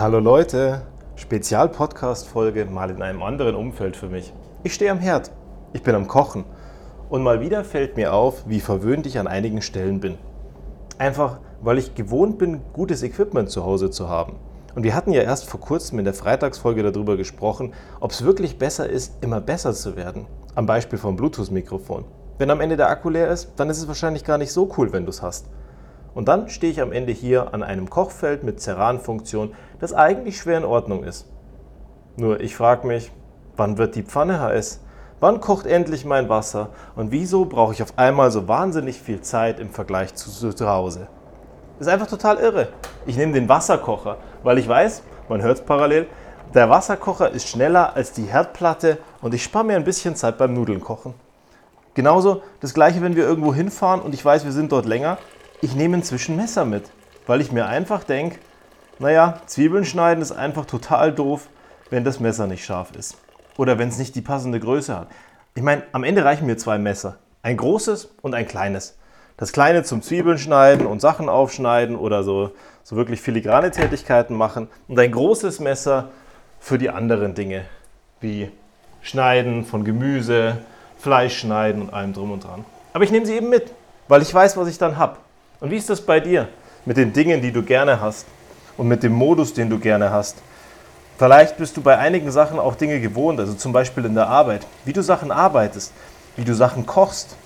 Hallo Leute, Spezial-Podcast-Folge mal in einem anderen Umfeld für mich. Ich stehe am Herd, ich bin am Kochen und mal wieder fällt mir auf, wie verwöhnt ich an einigen Stellen bin. Einfach, weil ich gewohnt bin, gutes Equipment zu Hause zu haben. Und wir hatten ja erst vor kurzem in der Freitagsfolge darüber gesprochen, ob es wirklich besser ist, immer besser zu werden. Am Beispiel vom Bluetooth-Mikrofon. Wenn am Ende der Akku leer ist, dann ist es wahrscheinlich gar nicht so cool, wenn du es hast. Und dann stehe ich am Ende hier an einem Kochfeld mit Ceran-Funktion, das eigentlich schwer in Ordnung ist. Nur ich frage mich, wann wird die Pfanne heiß? Wann kocht endlich mein Wasser? Und wieso brauche ich auf einmal so wahnsinnig viel Zeit im Vergleich zu, zu Hause? Ist einfach total irre. Ich nehme den Wasserkocher, weil ich weiß, man hört es parallel, der Wasserkocher ist schneller als die Herdplatte und ich spare mir ein bisschen Zeit beim Nudeln kochen. Genauso das gleiche, wenn wir irgendwo hinfahren und ich weiß, wir sind dort länger, ich nehme inzwischen Messer mit, weil ich mir einfach denke, naja, Zwiebeln schneiden ist einfach total doof, wenn das Messer nicht scharf ist. Oder wenn es nicht die passende Größe hat. Ich meine, am Ende reichen mir zwei Messer. Ein großes und ein kleines. Das kleine zum Zwiebeln schneiden und Sachen aufschneiden oder so, so wirklich filigrane Tätigkeiten machen. Und ein großes Messer für die anderen Dinge, wie Schneiden von Gemüse, Fleisch schneiden und allem drum und dran. Aber ich nehme sie eben mit, weil ich weiß, was ich dann habe. Und wie ist das bei dir mit den Dingen, die du gerne hast und mit dem Modus, den du gerne hast? Vielleicht bist du bei einigen Sachen auch Dinge gewohnt, also zum Beispiel in der Arbeit, wie du Sachen arbeitest, wie du Sachen kochst.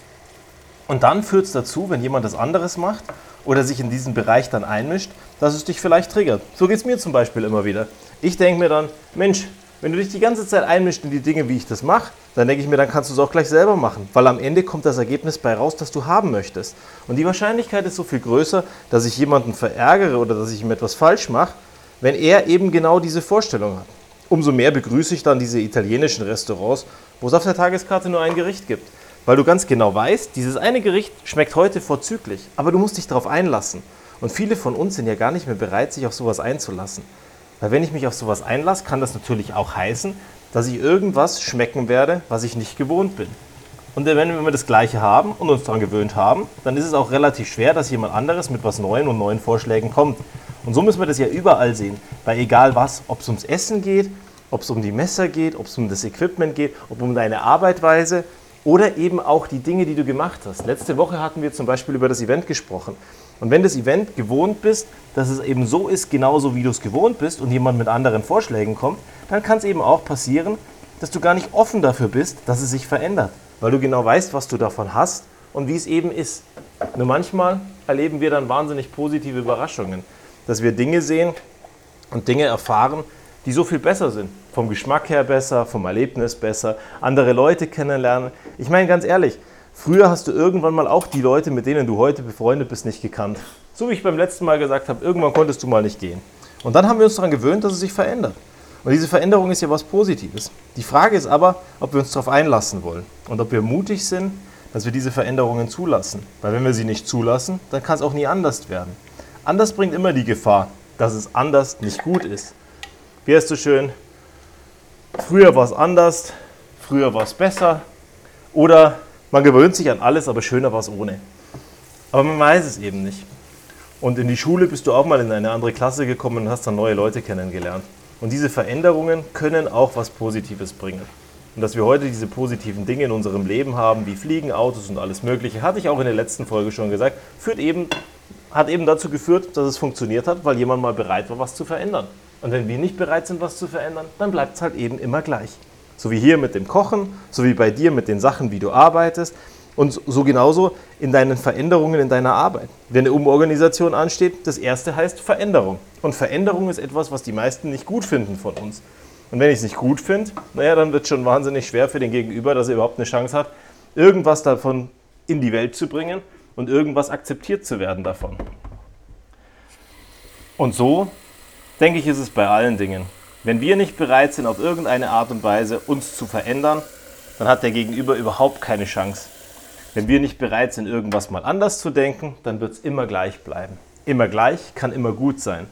Und dann führt es dazu, wenn jemand das anderes macht oder sich in diesen Bereich dann einmischt, dass es dich vielleicht triggert. So geht es mir zum Beispiel immer wieder. Ich denke mir dann, Mensch, wenn du dich die ganze Zeit einmischst in die Dinge, wie ich das mache, dann denke ich mir, dann kannst du es auch gleich selber machen, weil am Ende kommt das Ergebnis bei raus, das du haben möchtest. Und die Wahrscheinlichkeit ist so viel größer, dass ich jemanden verärgere oder dass ich ihm etwas falsch mache, wenn er eben genau diese Vorstellung hat. Umso mehr begrüße ich dann diese italienischen Restaurants, wo es auf der Tageskarte nur ein Gericht gibt. Weil du ganz genau weißt, dieses eine Gericht schmeckt heute vorzüglich, aber du musst dich darauf einlassen. Und viele von uns sind ja gar nicht mehr bereit, sich auf sowas einzulassen. Weil wenn ich mich auf sowas einlasse, kann das natürlich auch heißen, dass ich irgendwas schmecken werde, was ich nicht gewohnt bin. Und wenn wir das Gleiche haben und uns daran gewöhnt haben, dann ist es auch relativ schwer, dass jemand anderes mit was Neuen und neuen Vorschlägen kommt. Und so müssen wir das ja überall sehen. Bei egal was, ob es ums Essen geht, ob es um die Messer geht, ob es um das Equipment geht, ob um deine Arbeitweise oder eben auch die Dinge, die du gemacht hast. Letzte Woche hatten wir zum Beispiel über das Event gesprochen. Und wenn das Event gewohnt bist, dass es eben so ist, genauso wie du es gewohnt bist und jemand mit anderen Vorschlägen kommt, dann kann es eben auch passieren, dass du gar nicht offen dafür bist, dass es sich verändert, weil du genau weißt, was du davon hast und wie es eben ist. Nur manchmal erleben wir dann wahnsinnig positive Überraschungen, dass wir Dinge sehen und Dinge erfahren, die so viel besser sind. Vom Geschmack her besser, vom Erlebnis besser, andere Leute kennenlernen. Ich meine ganz ehrlich, Früher hast du irgendwann mal auch die Leute, mit denen du heute befreundet bist, nicht gekannt. So wie ich beim letzten Mal gesagt habe, irgendwann konntest du mal nicht gehen. Und dann haben wir uns daran gewöhnt, dass es sich verändert. Und diese Veränderung ist ja was Positives. Die Frage ist aber, ob wir uns darauf einlassen wollen und ob wir mutig sind, dass wir diese Veränderungen zulassen. Weil wenn wir sie nicht zulassen, dann kann es auch nie anders werden. Anders bringt immer die Gefahr, dass es anders nicht gut ist. Wie heißt so schön? Früher war es anders, früher war es besser. Oder man gewöhnt sich an alles, aber schöner war es ohne. Aber man weiß es eben nicht. Und in die Schule bist du auch mal in eine andere Klasse gekommen und hast dann neue Leute kennengelernt. Und diese Veränderungen können auch was Positives bringen. Und dass wir heute diese positiven Dinge in unserem Leben haben, wie Fliegen, Autos und alles Mögliche, hatte ich auch in der letzten Folge schon gesagt, führt eben, hat eben dazu geführt, dass es funktioniert hat, weil jemand mal bereit war, was zu verändern. Und wenn wir nicht bereit sind, was zu verändern, dann bleibt es halt eben immer gleich. So wie hier mit dem Kochen, so wie bei dir mit den Sachen, wie du arbeitest und so genauso in deinen Veränderungen in deiner Arbeit. Wenn eine Umorganisation ansteht, das erste heißt Veränderung. Und Veränderung ist etwas, was die meisten nicht gut finden von uns. Und wenn ich es nicht gut finde, naja, dann wird es schon wahnsinnig schwer für den Gegenüber, dass er überhaupt eine Chance hat, irgendwas davon in die Welt zu bringen und irgendwas akzeptiert zu werden davon. Und so, denke ich, ist es bei allen Dingen. Wenn wir nicht bereit sind, auf irgendeine Art und Weise uns zu verändern, dann hat der Gegenüber überhaupt keine Chance. Wenn wir nicht bereit sind, irgendwas mal anders zu denken, dann wird es immer gleich bleiben. Immer gleich kann immer gut sein.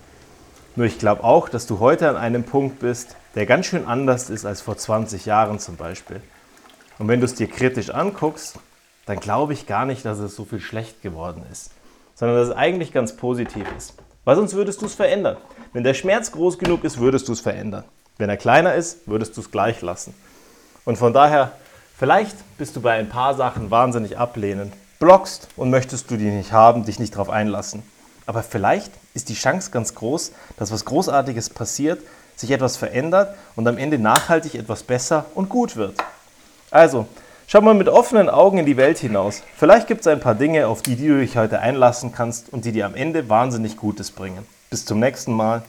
Nur ich glaube auch, dass du heute an einem Punkt bist, der ganz schön anders ist als vor 20 Jahren zum Beispiel. Und wenn du es dir kritisch anguckst, dann glaube ich gar nicht, dass es so viel schlecht geworden ist, sondern dass es eigentlich ganz positiv ist. Weil sonst würdest du es verändern. Wenn der Schmerz groß genug ist, würdest du es verändern. Wenn er kleiner ist, würdest du es gleich lassen. Und von daher, vielleicht bist du bei ein paar Sachen wahnsinnig ablehnend, blockst und möchtest du die nicht haben, dich nicht darauf einlassen. Aber vielleicht ist die Chance ganz groß, dass was Großartiges passiert, sich etwas verändert und am Ende nachhaltig etwas besser und gut wird. Also, schau mal mit offenen Augen in die Welt hinaus. Vielleicht gibt es ein paar Dinge, auf die, die du dich heute einlassen kannst und die dir am Ende wahnsinnig Gutes bringen. Bis zum nächsten Mal.